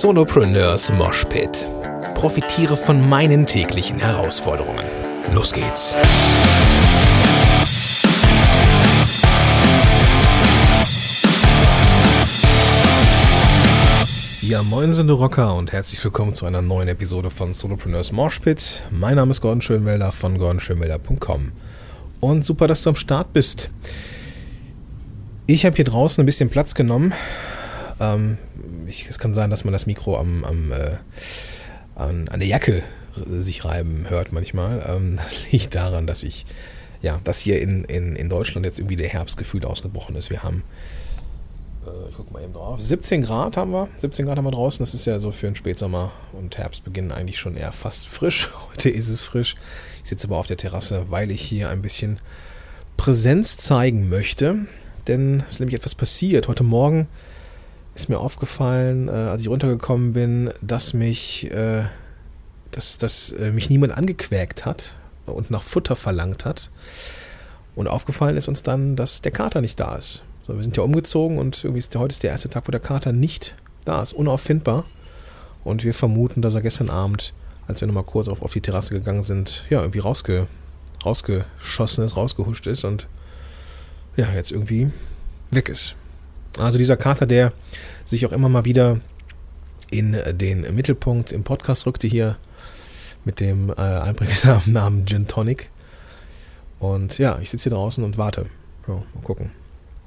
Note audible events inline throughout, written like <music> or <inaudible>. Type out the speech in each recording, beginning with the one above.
Solopreneurs Moshpit. Profitiere von meinen täglichen Herausforderungen. Los geht's. Ja, moin sind Rocker und herzlich willkommen zu einer neuen Episode von Solopreneurs Moshpit. Mein Name ist Gordon Schönwelder von gordonschönwelder.com und super, dass du am Start bist. Ich habe hier draußen ein bisschen Platz genommen. Ähm, ich, es kann sein, dass man das Mikro am, am äh, an, an, der Jacke sich reiben hört manchmal. Ähm, <laughs> das liegt daran, dass ich, ja, dass hier in, in, in Deutschland jetzt irgendwie der Herbst gefühlt ausgebrochen ist. Wir haben, äh, ich gucke mal eben drauf, 17 Grad haben wir, 17 Grad haben wir draußen. Das ist ja so für den Spätsommer und Herbstbeginn eigentlich schon eher fast frisch. <laughs> Heute ist es frisch. Ich sitze aber auf der Terrasse, weil ich hier ein bisschen Präsenz zeigen möchte. Denn es ist nämlich etwas passiert. Heute Morgen ist mir aufgefallen, äh, als ich runtergekommen bin, dass mich, äh, dass, dass äh, mich niemand angequäkt hat und nach Futter verlangt hat. Und aufgefallen ist uns dann, dass der Kater nicht da ist. So, wir sind ja umgezogen und irgendwie ist heute ist der erste Tag, wo der Kater nicht da ist, unauffindbar. Und wir vermuten, dass er gestern Abend, als wir nochmal kurz auf, auf die Terrasse gegangen sind, ja, irgendwie rausge, rausgeschossen ist, rausgehuscht ist und ja, jetzt irgendwie weg ist. Also dieser Kater, der sich auch immer mal wieder in den Mittelpunkt im Podcast rückte hier mit dem äh, einprägsamen <laughs> Namen Gin Tonic. Und ja, ich sitze hier draußen und warte. So, mal gucken.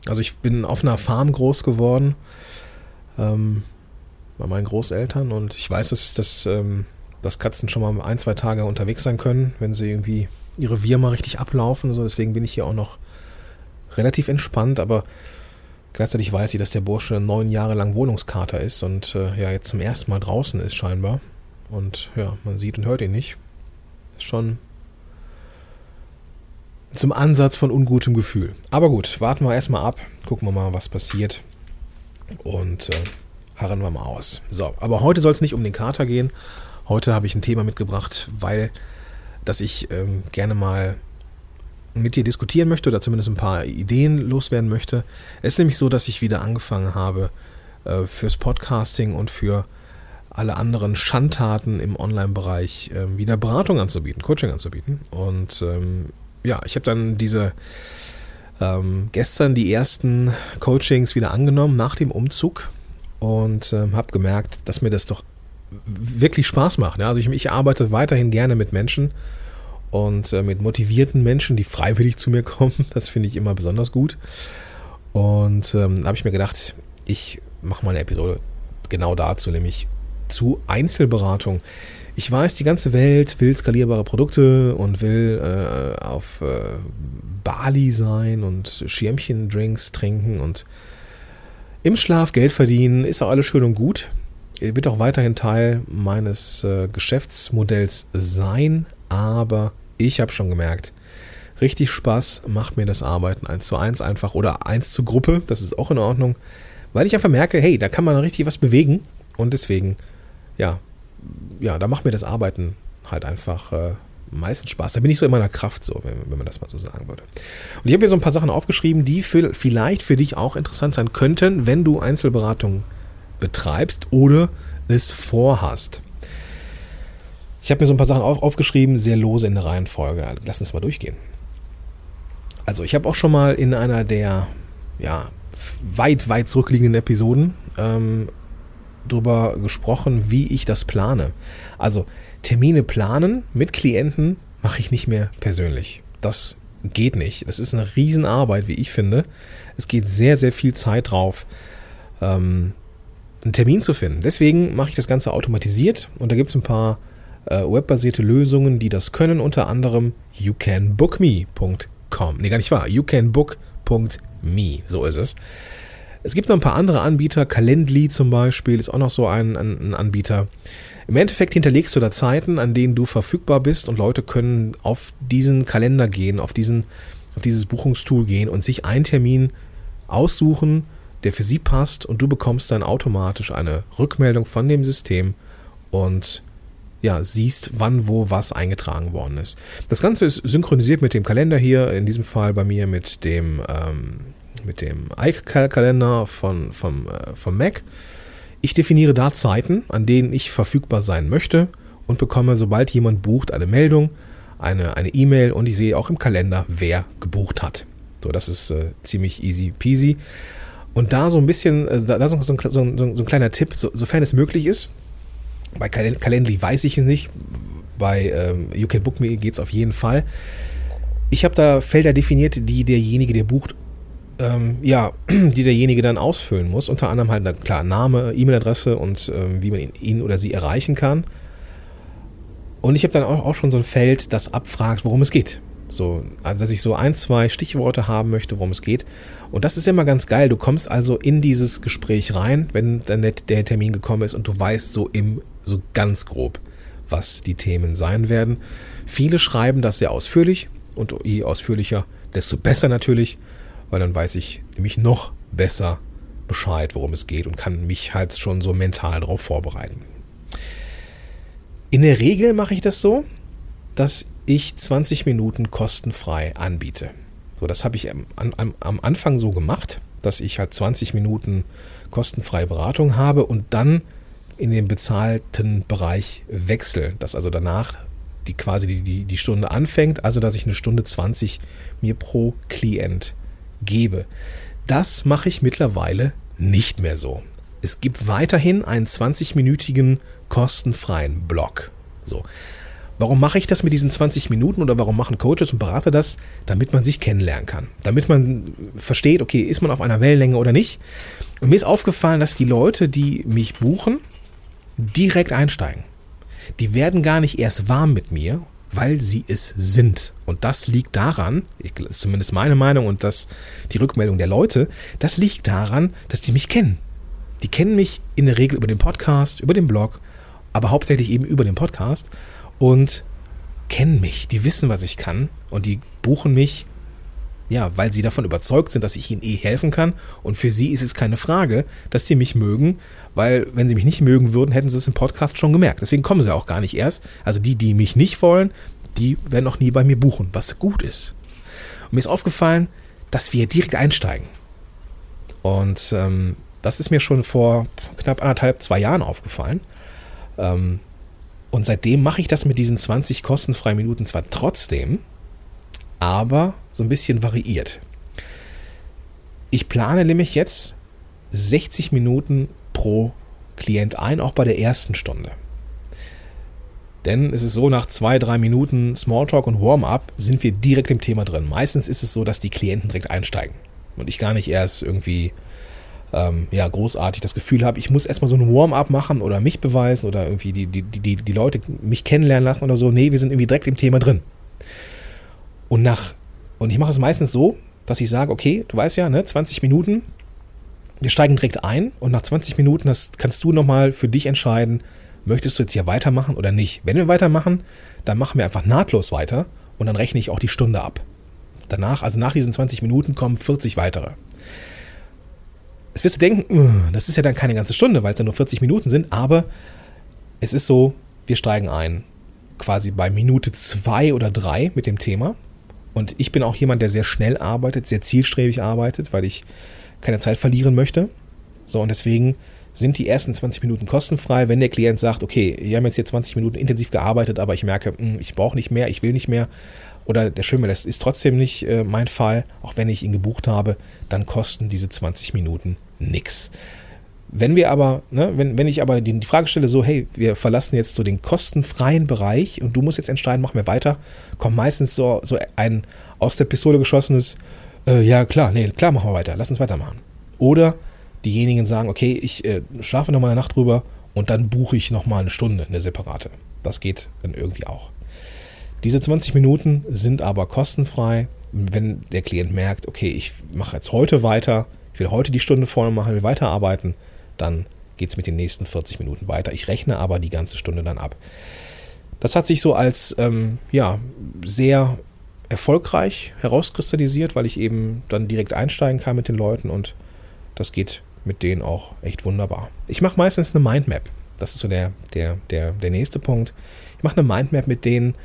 Also ich bin auf einer Farm groß geworden ähm, bei meinen Großeltern und ich weiß, dass, dass, ähm, dass Katzen schon mal ein, zwei Tage unterwegs sein können, wenn sie irgendwie ihre Wirma richtig ablaufen. So, deswegen bin ich hier auch noch relativ entspannt, aber Gleichzeitig weiß ich, dass der Bursche neun Jahre lang Wohnungskater ist und äh, ja jetzt zum ersten Mal draußen ist scheinbar. Und ja, man sieht und hört ihn nicht. Schon zum Ansatz von ungutem Gefühl. Aber gut, warten wir erstmal ab, gucken wir mal, was passiert. Und äh, harren wir mal aus. So, aber heute soll es nicht um den Kater gehen. Heute habe ich ein Thema mitgebracht, weil dass ich ähm, gerne mal mit dir diskutieren möchte oder zumindest ein paar Ideen loswerden möchte. Es ist nämlich so, dass ich wieder angefangen habe, äh, fürs Podcasting und für alle anderen Schandtaten im Online-Bereich äh, wieder Beratung anzubieten, Coaching anzubieten. Und ähm, ja, ich habe dann diese ähm, gestern die ersten Coachings wieder angenommen nach dem Umzug und ähm, habe gemerkt, dass mir das doch wirklich Spaß macht. Ja? Also ich, ich arbeite weiterhin gerne mit Menschen und äh, mit motivierten Menschen, die freiwillig zu mir kommen. <laughs> Das finde ich immer besonders gut. Und ähm, habe ich mir gedacht, ich mache mal eine Episode genau dazu, nämlich zu Einzelberatung. Ich weiß, die ganze Welt will skalierbare Produkte und will äh, auf äh, Bali sein und Schirmchen-Drinks trinken und im Schlaf Geld verdienen. Ist auch alles schön und gut. Wird auch weiterhin Teil meines äh, Geschäftsmodells sein, aber ich habe schon gemerkt, richtig Spaß macht mir das Arbeiten 1 zu 1 einfach oder 1 zu Gruppe, das ist auch in Ordnung, weil ich einfach merke, hey, da kann man richtig was bewegen und deswegen, ja, ja, da macht mir das Arbeiten halt einfach äh, meistens Spaß. Da bin ich so in meiner Kraft, so, wenn, wenn, man das mal so sagen würde. Und ich habe hier so ein paar Sachen aufgeschrieben, die für, vielleicht für dich auch interessant sein könnten, wenn du Einzelberatung betreibst oder es vorhast. Ich habe mir so ein paar Sachen auf, aufgeschrieben, sehr lose in der Reihenfolge. Lass uns mal durchgehen. Also ich habe auch schon mal in einer der ja, weit, weit zurückliegenden Episoden ähm, darüber gesprochen, wie ich das plane. Also Termine planen mit Klienten mache ich nicht mehr persönlich. Das geht nicht. Das ist eine Riesenarbeit, wie ich finde. Es geht sehr, sehr viel Zeit drauf, ähm, einen Termin zu finden. Deswegen mache ich das Ganze automatisiert und da gibt es ein paar äh, webbasierte Lösungen, die das können, unter anderem youcanbookme.com. Nee, gar nicht wahr. youcanbook.me, so ist es. Es gibt noch ein paar andere Anbieter, Calendly zum Beispiel ist auch noch so ein, ein, ein Anbieter. Im Endeffekt hinterlegst du da Zeiten, an denen du verfügbar bist und Leute können auf diesen Kalender gehen, auf, diesen, auf dieses Buchungstool gehen und sich einen Termin aussuchen, der für sie passt und du bekommst dann automatisch eine Rückmeldung von dem System und ja, siehst, wann, wo, was eingetragen worden ist. Das Ganze ist synchronisiert mit dem Kalender hier, in diesem Fall bei mir mit dem, ähm, mit dem Ike-Kalender von, vom, äh, vom Mac. Ich definiere da Zeiten, an denen ich verfügbar sein möchte und bekomme, sobald jemand bucht, eine Meldung, eine E-Mail und ich sehe auch im Kalender, wer gebucht hat. So, das ist äh, ziemlich easy peasy. Und da so ein bisschen, äh, da so, so, so, so, ein kleiner Tipp, so, sofern es möglich ist. Bei Calendly weiß ich es nicht. Bei ähm, You Can Book Me geht es auf jeden Fall. Ich habe da Felder definiert, die derjenige, der bucht, ähm, ja, <clears throat> die derjenige dann ausfüllen muss. Unter anderem halt, klar, Name, E-Mail-Adresse und ähm, wie man ihn, ihn, oder sie erreichen kann. Und ich habe dann auch, auch schon so ein Feld, das abfragt, worum es geht. So, also dass ich so ein, zwei Stichworte haben möchte, worum es geht. Und das ist immer ganz geil. Du kommst also in dieses Gespräch rein, wenn dann der Termin gekommen ist und du weißt so im, so ganz grob, was die Themen sein werden. Viele schreiben das sehr ausführlich und je ausführlicher, desto besser natürlich, weil dann weiß ich nämlich noch besser Bescheid, worum es geht und kann mich halt schon so mental darauf vorbereiten. In der Regel mache ich das so, dass ich 20 Minuten kostenfrei anbiete. So, das habe ich am, am, am Anfang so gemacht, dass ich halt 20 Minuten kostenfreie Beratung habe und dann in den bezahlten Bereich wechsle, dass also danach die quasi die, die, die Stunde anfängt, also dass ich eine Stunde 20 mir pro Klient gebe. Das mache ich mittlerweile nicht mehr so. Es gibt weiterhin einen 20-minütigen kostenfreien Block. So. Warum mache ich das mit diesen 20 Minuten oder warum machen Coaches und Berater das? Damit man sich kennenlernen kann. Damit man versteht, okay, ist man auf einer Wellenlänge oder nicht. Und mir ist aufgefallen, dass die Leute, die mich buchen, direkt einsteigen. Die werden gar nicht erst warm mit mir, weil sie es sind. Und das liegt daran, ist zumindest meine Meinung und das die Rückmeldung der Leute, das liegt daran, dass die mich kennen. Die kennen mich in der Regel über den Podcast, über den Blog, aber hauptsächlich eben über den Podcast und kennen mich, die wissen, was ich kann und die buchen mich, ja, weil sie davon überzeugt sind, dass ich ihnen eh helfen kann. Und für sie ist es keine Frage, dass sie mich mögen, weil wenn sie mich nicht mögen würden, hätten sie es im Podcast schon gemerkt. Deswegen kommen sie auch gar nicht erst. Also die, die mich nicht wollen, die werden auch nie bei mir buchen, was gut ist. Und mir ist aufgefallen, dass wir direkt einsteigen. Und ähm, das ist mir schon vor knapp anderthalb, zwei Jahren aufgefallen. Ähm, und seitdem mache ich das mit diesen 20 kostenfreien Minuten zwar trotzdem, aber so ein bisschen variiert. Ich plane nämlich jetzt 60 Minuten pro Klient ein, auch bei der ersten Stunde. Denn es ist so, nach zwei, drei Minuten Smalltalk und Warm-up sind wir direkt im Thema drin. Meistens ist es so, dass die Klienten direkt einsteigen und ich gar nicht erst irgendwie ähm, ja, großartig das Gefühl habe, ich muss erstmal so ein Warm-up machen oder mich beweisen oder irgendwie die, die, die, die Leute mich kennenlernen lassen oder so. Nee, wir sind irgendwie direkt im Thema drin. Und nach, und ich mache es meistens so, dass ich sage, okay, du weißt ja, ne, 20 Minuten, wir steigen direkt ein und nach 20 Minuten das kannst du nochmal für dich entscheiden, möchtest du jetzt hier weitermachen oder nicht. Wenn wir weitermachen, dann machen wir einfach nahtlos weiter und dann rechne ich auch die Stunde ab. Danach, also nach diesen 20 Minuten kommen 40 weitere. Jetzt wirst du denken, das ist ja dann keine ganze Stunde, weil es ja nur 40 Minuten sind, aber es ist so, wir steigen ein, quasi bei Minute zwei oder drei mit dem Thema. Und ich bin auch jemand, der sehr schnell arbeitet, sehr zielstrebig arbeitet, weil ich keine Zeit verlieren möchte. So, und deswegen sind die ersten 20 Minuten kostenfrei. Wenn der Klient sagt, okay, wir haben jetzt hier 20 Minuten intensiv gearbeitet, aber ich merke, hm, ich brauche nicht mehr, ich will nicht mehr, oder der Schimmel, das ist trotzdem nicht äh, mein Fall, auch wenn ich ihn gebucht habe, dann kosten diese 20 Minuten nichts. Wenn wir aber, ne, wenn, wenn ich aber die, die Frage stelle, so, hey, wir verlassen jetzt so den kostenfreien Bereich und du musst jetzt entscheiden, machen wir weiter, kommt meistens so, so ein aus der Pistole geschossenes, äh, ja klar, nee, klar machen wir weiter, lass uns weitermachen. Oder diejenigen sagen, okay, ich äh, schlafe nochmal eine Nacht drüber und dann buche ich nochmal eine Stunde, eine separate. Das geht dann irgendwie auch. Diese 20 Minuten sind aber kostenfrei. Wenn der Klient merkt, okay, ich mache jetzt heute weiter, ich will heute die Stunde voll machen, will weiterarbeiten, dann geht es mit den nächsten 40 Minuten weiter. Ich rechne aber die ganze Stunde dann ab. Das hat sich so als ähm, ja, sehr erfolgreich herauskristallisiert, weil ich eben dann direkt einsteigen kann mit den Leuten und das geht mit denen auch echt wunderbar. Ich mache meistens eine Mindmap. Das ist so der, der, der, der nächste Punkt. Ich mache eine Mindmap mit denen,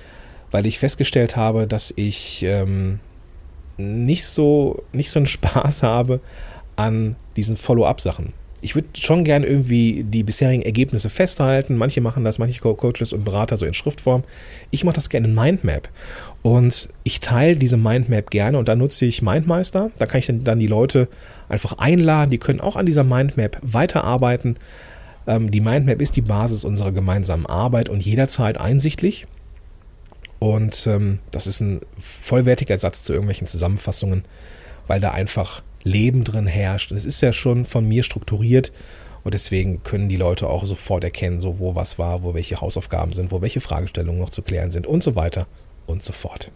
weil ich festgestellt habe, dass ich ähm, nicht, so, nicht so einen <laughs> Spaß habe an diesen Follow-up-Sachen. ich würde schon gern irgendwie die bisherigen Ergebnisse festhalten. Manche machen das, manche Coaches und Berater so in Schriftform. Ich mache das gerne in Mindmap. Und ich teile diese Mindmap gerne und da nutze ich Mindmeister. Da kann ich dann die Leute einfach einladen. Die können auch an dieser Mindmap weiterarbeiten. Ähm, die Mindmap ist die Basis unserer gemeinsamen Arbeit und jederzeit einsichtlich. Und ähm, das ist ein vollwertiger Ersatz zu irgendwelchen Zusammenfassungen, weil da einfach Leben drin herrscht. Und es ist ja schon von mir strukturiert und deswegen können die Leute auch sofort erkennen, so wo was war, wo welche Hausaufgaben sind, wo welche Fragestellungen noch zu klären sind und so weiter und so fort.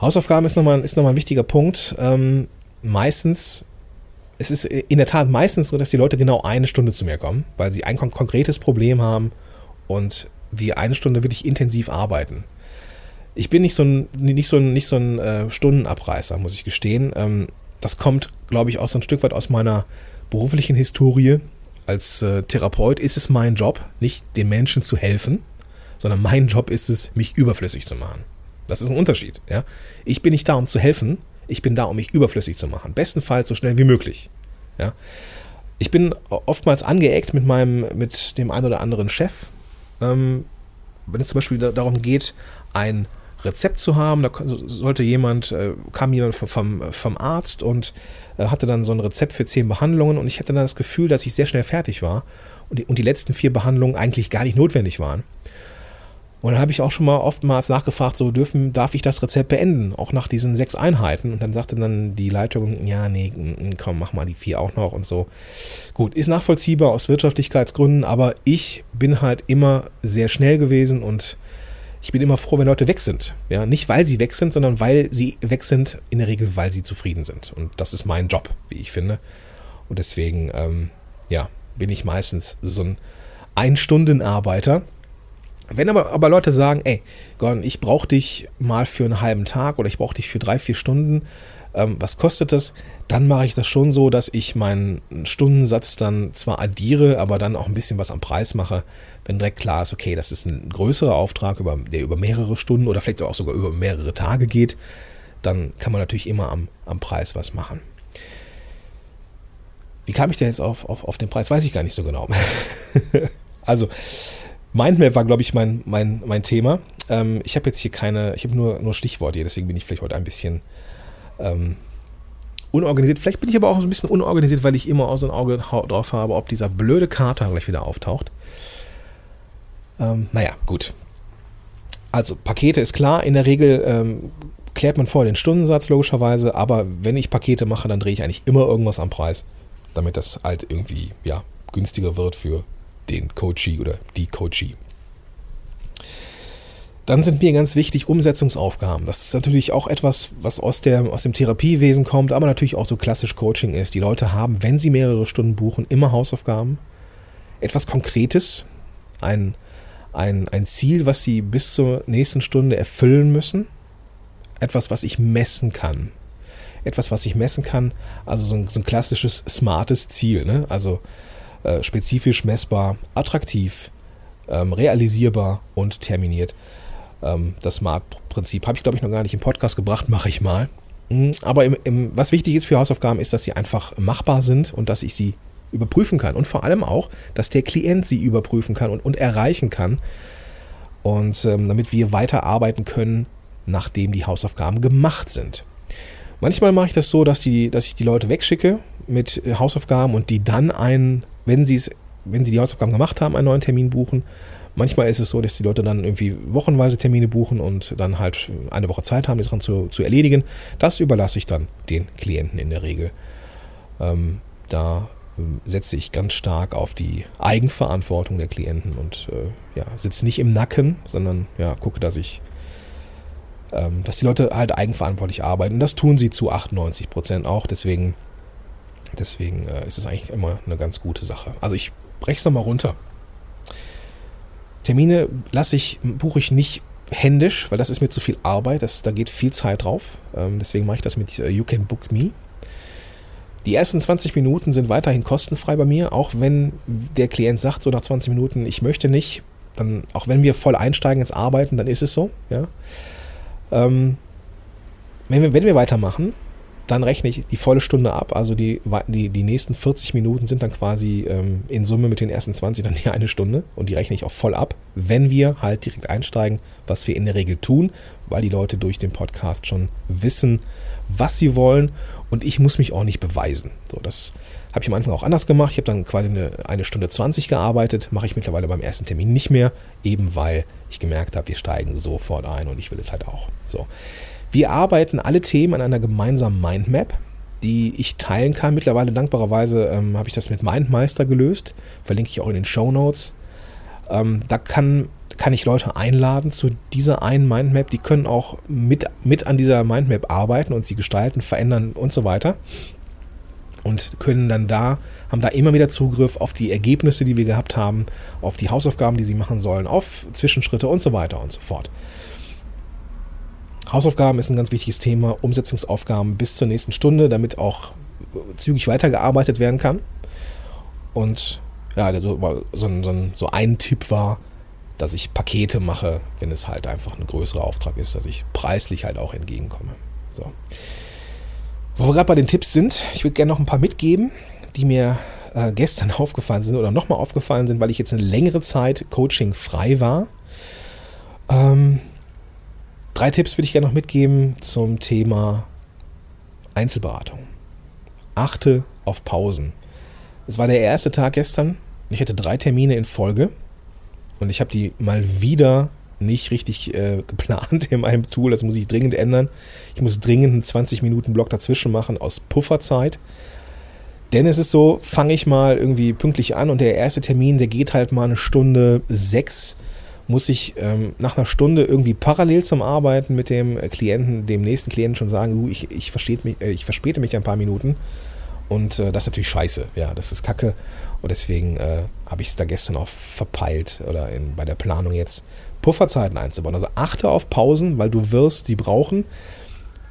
Hausaufgaben ist nochmal, ist nochmal ein wichtiger Punkt. Ähm, meistens, es ist in der Tat meistens so, dass die Leute genau eine Stunde zu mir kommen, weil sie ein konkretes Problem haben und wir eine Stunde wirklich intensiv arbeiten. Ich bin nicht so ein, nicht so ein, nicht so ein äh, Stundenabreißer, muss ich gestehen. Ähm, das kommt, glaube ich, auch so ein Stück weit aus meiner beruflichen Historie. Als äh, Therapeut ist es mein Job, nicht den Menschen zu helfen, sondern mein Job ist es, mich überflüssig zu machen. Das ist ein Unterschied. Ja? Ich bin nicht da, um zu helfen, ich bin da, um mich überflüssig zu machen. Bestenfalls so schnell wie möglich. Ja? Ich bin oftmals angeeckt mit meinem, mit dem einen oder anderen Chef. Ähm, wenn es zum Beispiel darum geht, ein Rezept zu haben. Da sollte jemand, äh, kam jemand vom, vom Arzt und äh, hatte dann so ein Rezept für zehn Behandlungen und ich hatte dann das Gefühl, dass ich sehr schnell fertig war und die, und die letzten vier Behandlungen eigentlich gar nicht notwendig waren. Und dann habe ich auch schon mal oftmals nachgefragt, so dürfen, darf ich das Rezept beenden, auch nach diesen sechs Einheiten. Und dann sagte dann die Leitung, ja, nee, komm, mach mal die vier auch noch und so. Gut, ist nachvollziehbar aus Wirtschaftlichkeitsgründen, aber ich bin halt immer sehr schnell gewesen und ich bin immer froh, wenn Leute weg sind. Ja, nicht weil sie weg sind, sondern weil sie weg sind, in der Regel, weil sie zufrieden sind. Und das ist mein Job, wie ich finde. Und deswegen, ähm, ja, bin ich meistens so ein Ein-Stunden-Arbeiter. Wenn aber, aber Leute sagen, ey, Gordon, ich brauche dich mal für einen halben Tag oder ich brauche dich für drei, vier Stunden, ähm, was kostet das? Dann mache ich das schon so, dass ich meinen Stundensatz dann zwar addiere, aber dann auch ein bisschen was am Preis mache, wenn direkt klar ist, okay, das ist ein größerer Auftrag, über, der über mehrere Stunden oder vielleicht auch sogar über mehrere Tage geht, dann kann man natürlich immer am, am Preis was machen. Wie kam ich denn jetzt auf, auf, auf den Preis? Weiß ich gar nicht so genau. <laughs> also, Mindmap war, glaube ich, mein, mein, mein Thema. Ähm, ich habe jetzt hier keine, ich habe nur, nur Stichworte hier, deswegen bin ich vielleicht heute ein bisschen ähm, unorganisiert. Vielleicht bin ich aber auch ein bisschen unorganisiert, weil ich immer auch so ein Auge drauf habe, ob dieser blöde Kater gleich wieder auftaucht. Ähm, naja, gut. Also Pakete ist klar, in der Regel ähm, klärt man vor den Stundensatz logischerweise, aber wenn ich Pakete mache, dann drehe ich eigentlich immer irgendwas am Preis, damit das halt irgendwie ja, günstiger wird für den Coachee oder die Coachee. Dann sind mir ganz wichtig Umsetzungsaufgaben. Das ist natürlich auch etwas, was aus, der, aus dem Therapiewesen kommt, aber natürlich auch so klassisch Coaching ist. Die Leute haben, wenn sie mehrere Stunden buchen, immer Hausaufgaben. Etwas Konkretes, ein, ein, ein Ziel, was sie bis zur nächsten Stunde erfüllen müssen. Etwas, was ich messen kann. Etwas, was ich messen kann, also so ein, so ein klassisches smartes Ziel. Ne? Also äh, spezifisch messbar, attraktiv, ähm, realisierbar und terminiert. Ähm, das Smart-Prinzip habe ich, glaube ich, noch gar nicht im Podcast gebracht, mache ich mal. Mhm, aber im, im, was wichtig ist für Hausaufgaben, ist, dass sie einfach machbar sind und dass ich sie überprüfen kann. Und vor allem auch, dass der Klient sie überprüfen kann und, und erreichen kann. Und ähm, damit wir weiterarbeiten können, nachdem die Hausaufgaben gemacht sind. Manchmal mache ich das so, dass, die, dass ich die Leute wegschicke mit Hausaufgaben und die dann einen, wenn sie wenn sie die Hausaufgaben gemacht haben, einen neuen Termin buchen. Manchmal ist es so, dass die Leute dann irgendwie wochenweise Termine buchen und dann halt eine Woche Zeit haben, das dran zu, zu erledigen. Das überlasse ich dann den Klienten in der Regel. Ähm, da setze ich ganz stark auf die Eigenverantwortung der Klienten und äh, ja, sitze nicht im Nacken, sondern ja, gucke, dass ich, ähm, dass die Leute halt eigenverantwortlich arbeiten. Das tun sie zu 98 Prozent auch. Deswegen, deswegen äh, ist es eigentlich immer eine ganz gute Sache. Also ich breche es nochmal runter. Termine lasse ich, buche ich nicht händisch, weil das ist mir zu viel Arbeit. Das, da geht viel Zeit drauf. Ähm, deswegen mache ich das mit äh, You Can Book Me. Die ersten 20 Minuten sind weiterhin kostenfrei bei mir, auch wenn der Klient sagt, so nach 20 Minuten, ich möchte nicht, dann, auch wenn wir voll einsteigen ins Arbeiten, dann ist es so. Ja. Ähm, wenn, wir, wenn wir weitermachen, dann rechne ich die volle Stunde ab. Also die, die, die nächsten 40 Minuten sind dann quasi ähm, in Summe mit den ersten 20 dann die eine Stunde. Und die rechne ich auch voll ab, wenn wir halt direkt einsteigen, was wir in der Regel tun, weil die Leute durch den Podcast schon wissen, was sie wollen. Und ich muss mich auch nicht beweisen. So, das habe ich am Anfang auch anders gemacht. Ich habe dann quasi eine, eine Stunde 20 gearbeitet. Mache ich mittlerweile beim ersten Termin nicht mehr, eben weil ich gemerkt habe, wir steigen sofort ein und ich will es halt auch. So. Wir arbeiten alle Themen an einer gemeinsamen Mindmap, die ich teilen kann. Mittlerweile dankbarerweise ähm, habe ich das mit Mindmeister gelöst. Verlinke ich auch in den Show Notes. Ähm, da kann, kann ich Leute einladen zu dieser einen Mindmap. Die können auch mit, mit an dieser Mindmap arbeiten und sie gestalten, verändern und so weiter. Und können dann da, haben da immer wieder Zugriff auf die Ergebnisse, die wir gehabt haben, auf die Hausaufgaben, die sie machen sollen, auf Zwischenschritte und so weiter und so fort. Hausaufgaben ist ein ganz wichtiges Thema, Umsetzungsaufgaben bis zur nächsten Stunde, damit auch zügig weitergearbeitet werden kann. Und ja, so, so, so ein Tipp war, dass ich Pakete mache, wenn es halt einfach ein größerer Auftrag ist, dass ich preislich halt auch entgegenkomme. So. Wo wir gerade bei den Tipps sind, ich würde gerne noch ein paar mitgeben, die mir äh, gestern <laughs> aufgefallen sind oder nochmal aufgefallen sind, weil ich jetzt eine längere Zeit Coaching frei war. Ähm, Drei Tipps würde ich gerne noch mitgeben zum Thema Einzelberatung. Achte auf Pausen. Es war der erste Tag gestern. Ich hatte drei Termine in Folge und ich habe die mal wieder nicht richtig äh, <laughs> geplant in meinem Tool. Das muss ich dringend ändern. Ich muss dringend einen 20 Minuten Block dazwischen machen aus Pufferzeit. Denn es ist so, fange ich mal irgendwie pünktlich an und der erste Termin, der geht halt mal eine Stunde sechs muss ich ähm, nach einer Stunde irgendwie parallel zum Arbeiten mit dem Klienten, dem nächsten Klienten schon sagen, ich, ich, mich, äh, ich verspäte mich ein paar Minuten. Und äh, das ist natürlich scheiße. Ja, das ist kacke. Und deswegen äh, habe ich es da gestern auch verpeilt oder in, bei der Planung jetzt Pufferzeiten einzubauen. Also achte auf Pausen, weil du wirst sie brauchen.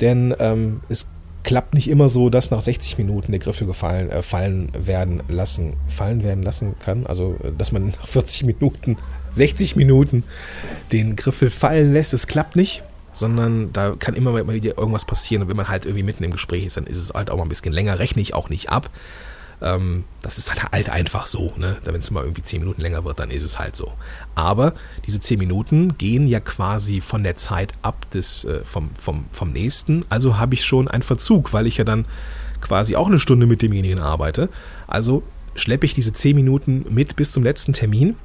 Denn ähm, es klappt nicht immer so, dass nach 60 Minuten der Griffel gefallen, äh, fallen werden lassen, fallen werden lassen kann. Also, äh, dass man nach 40 Minuten 60 Minuten den Griffel fallen lässt. Es klappt nicht, sondern da kann immer mal wieder irgendwas passieren. Und wenn man halt irgendwie mitten im Gespräch ist, dann ist es halt auch mal ein bisschen länger. Rechne ich auch nicht ab. Ähm, das ist halt, halt einfach so. Ne? Wenn es mal irgendwie 10 Minuten länger wird, dann ist es halt so. Aber diese 10 Minuten gehen ja quasi von der Zeit ab des, äh, vom, vom, vom nächsten. Also habe ich schon einen Verzug, weil ich ja dann quasi auch eine Stunde mit demjenigen arbeite. Also schleppe ich diese 10 Minuten mit bis zum letzten Termin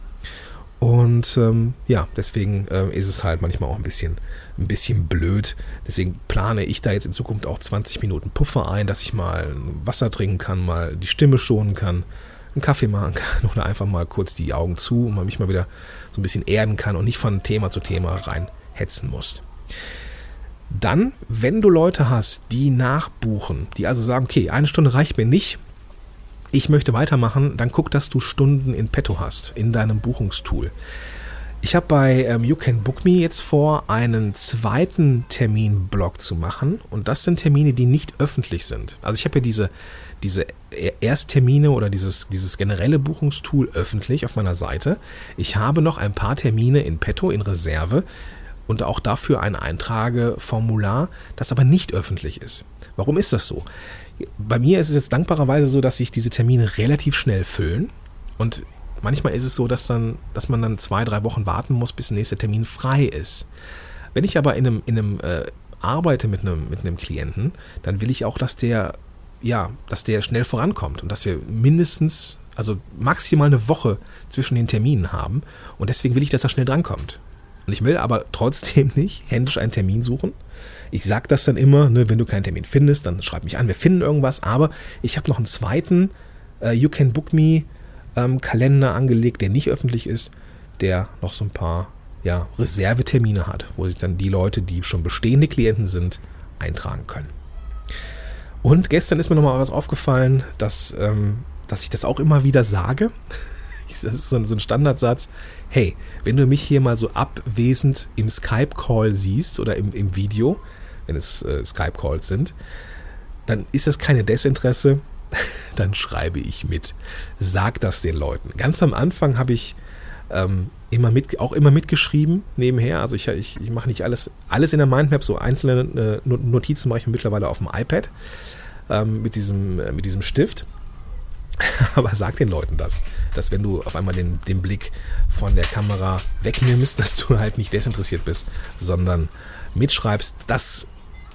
und ähm, ja, deswegen äh, ist es halt manchmal auch ein bisschen, ein bisschen blöd. Deswegen plane ich da jetzt in Zukunft auch 20 Minuten Puffer ein, dass ich mal Wasser trinken kann, mal die Stimme schonen kann, einen Kaffee machen kann <laughs> oder einfach mal kurz die Augen zu und man mich mal wieder so ein bisschen erden kann und nicht von Thema zu Thema reinhetzen muss. Dann, wenn du Leute hast, die nachbuchen, die also sagen, okay, eine Stunde reicht mir nicht, ich möchte weitermachen, dann guck, dass du Stunden in petto hast, in deinem Buchungstool. Ich habe bei ähm, You Can Book Me jetzt vor, einen zweiten Terminblock zu machen. Und das sind Termine, die nicht öffentlich sind. Also ich habe ja diese, diese Ersttermine oder dieses, dieses generelle Buchungstool öffentlich auf meiner Seite. Ich habe noch ein paar Termine in petto, in Reserve. Und auch dafür ein Eintrageformular, das aber nicht öffentlich ist. Warum ist das so? Bei mir ist es jetzt dankbarerweise so, dass sich diese Termine relativ schnell füllen. Und manchmal ist es so, dass, dann, dass man dann zwei, drei Wochen warten muss, bis der nächste Termin frei ist. Wenn ich aber in einem, in einem äh, arbeite mit einem, mit einem Klienten, dann will ich auch, dass der, ja, dass der schnell vorankommt und dass wir mindestens, also maximal eine Woche zwischen den Terminen haben. Und deswegen will ich, dass er schnell drankommt. Und ich will aber trotzdem <laughs> nicht händisch einen Termin suchen, ich sage das dann immer, ne, wenn du keinen Termin findest, dann schreib mich an, wir finden irgendwas. Aber ich habe noch einen zweiten äh, You Can Book Me ähm, Kalender angelegt, der nicht öffentlich ist, der noch so ein paar ja, Reservetermine hat, wo sich dann die Leute, die schon bestehende Klienten sind, eintragen können. Und gestern ist mir nochmal was aufgefallen, dass, ähm, dass ich das auch immer wieder sage. <laughs> <laughs> Das ist so ein Standardsatz. Hey, wenn du mich hier mal so abwesend im Skype-Call siehst oder im, im Video, wenn es äh, Skype-Calls sind, dann ist das keine Desinteresse, <laughs> dann schreibe ich mit. Sag das den Leuten. Ganz am Anfang habe ich ähm, immer mit, auch immer mitgeschrieben nebenher. Also ich, ich, ich mache nicht alles, alles in der Mindmap, so einzelne äh, Notizen mache ich mittlerweile auf dem iPad ähm, mit, diesem, äh, mit diesem Stift. <laughs> Aber sag den Leuten das, dass wenn du auf einmal den, den Blick von der Kamera wegnimmst, <laughs> dass du halt nicht desinteressiert bist, sondern mitschreibst, das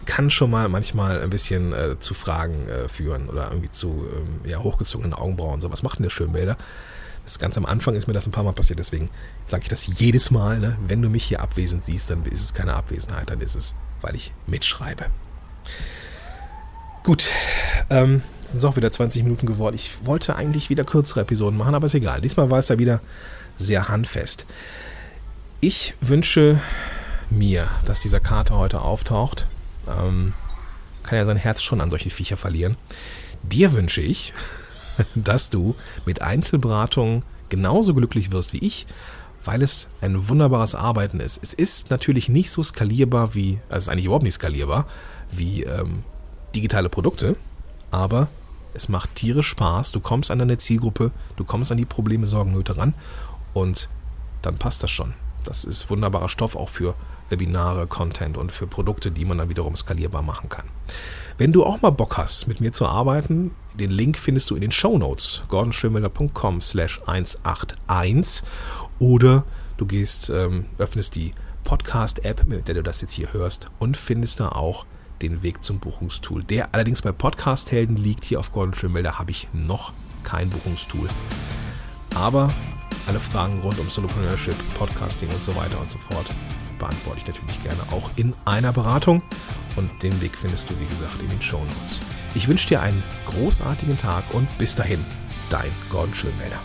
kann schon mal manchmal ein bisschen äh, zu Fragen äh, führen oder irgendwie zu ähm, ja, hochgezogenen Augenbrauen. So, was macht denn der Schönbilder? Das ganz am Anfang ist mir das ein paar Mal passiert, deswegen sage ich das jedes Mal. Ne? Wenn du mich hier abwesend siehst, dann ist es keine Abwesenheit, dann ist es, weil ich mitschreibe. Gut, ähm, sind auch wieder 20 Minuten geworden. Ich wollte eigentlich wieder kürzere Episoden machen, aber ist egal. Diesmal war es ja wieder sehr handfest. Ich wünsche mir, dass dieser Kater heute auftaucht. Ähm, kann ja sein Herz schon an solche Viecher verlieren. Dir wünsche ich, <laughs> dass du mit Einzelberatungen genauso glücklich wirst wie ich, weil es ein wunderbares Arbeiten ist. Es ist natürlich nicht so skalierbar wie, also es ist eigentlich überhaupt nicht skalierbar, wie ähm, digitale Produkte, aber es macht tierisch Spaß. Du kommst an deine Zielgruppe, du kommst an die Probleme, Sorgen, Nöte ran und dann passt das schon. Das ist wunderbarer Stoff auch für Webinare, Content und für Produkte, die man dann wiederum skalierbar machen kann. Wenn du auch mal Bock hast, mit mir zu arbeiten, den Link findest du in den Show Notes, gordonschönmüller.com slash 181 oder du gehst, ähm, öffnest die Podcast-App, mit der du das jetzt hier hörst und findest da auch den Weg zum Buchungstool. Der allerdings bei Podcast-Helden liegt. Hier auf Gordon Schönmelder habe ich noch kein Buchungstool. Aber alle Fragen rund um Solopreneurship, Podcasting und so weiter und so fort beantworte ich natürlich gerne auch in einer Beratung. Und den Weg findest du, wie gesagt, in den Show Notes. Ich wünsche dir einen großartigen Tag und bis dahin, dein Gordon Schönmelder.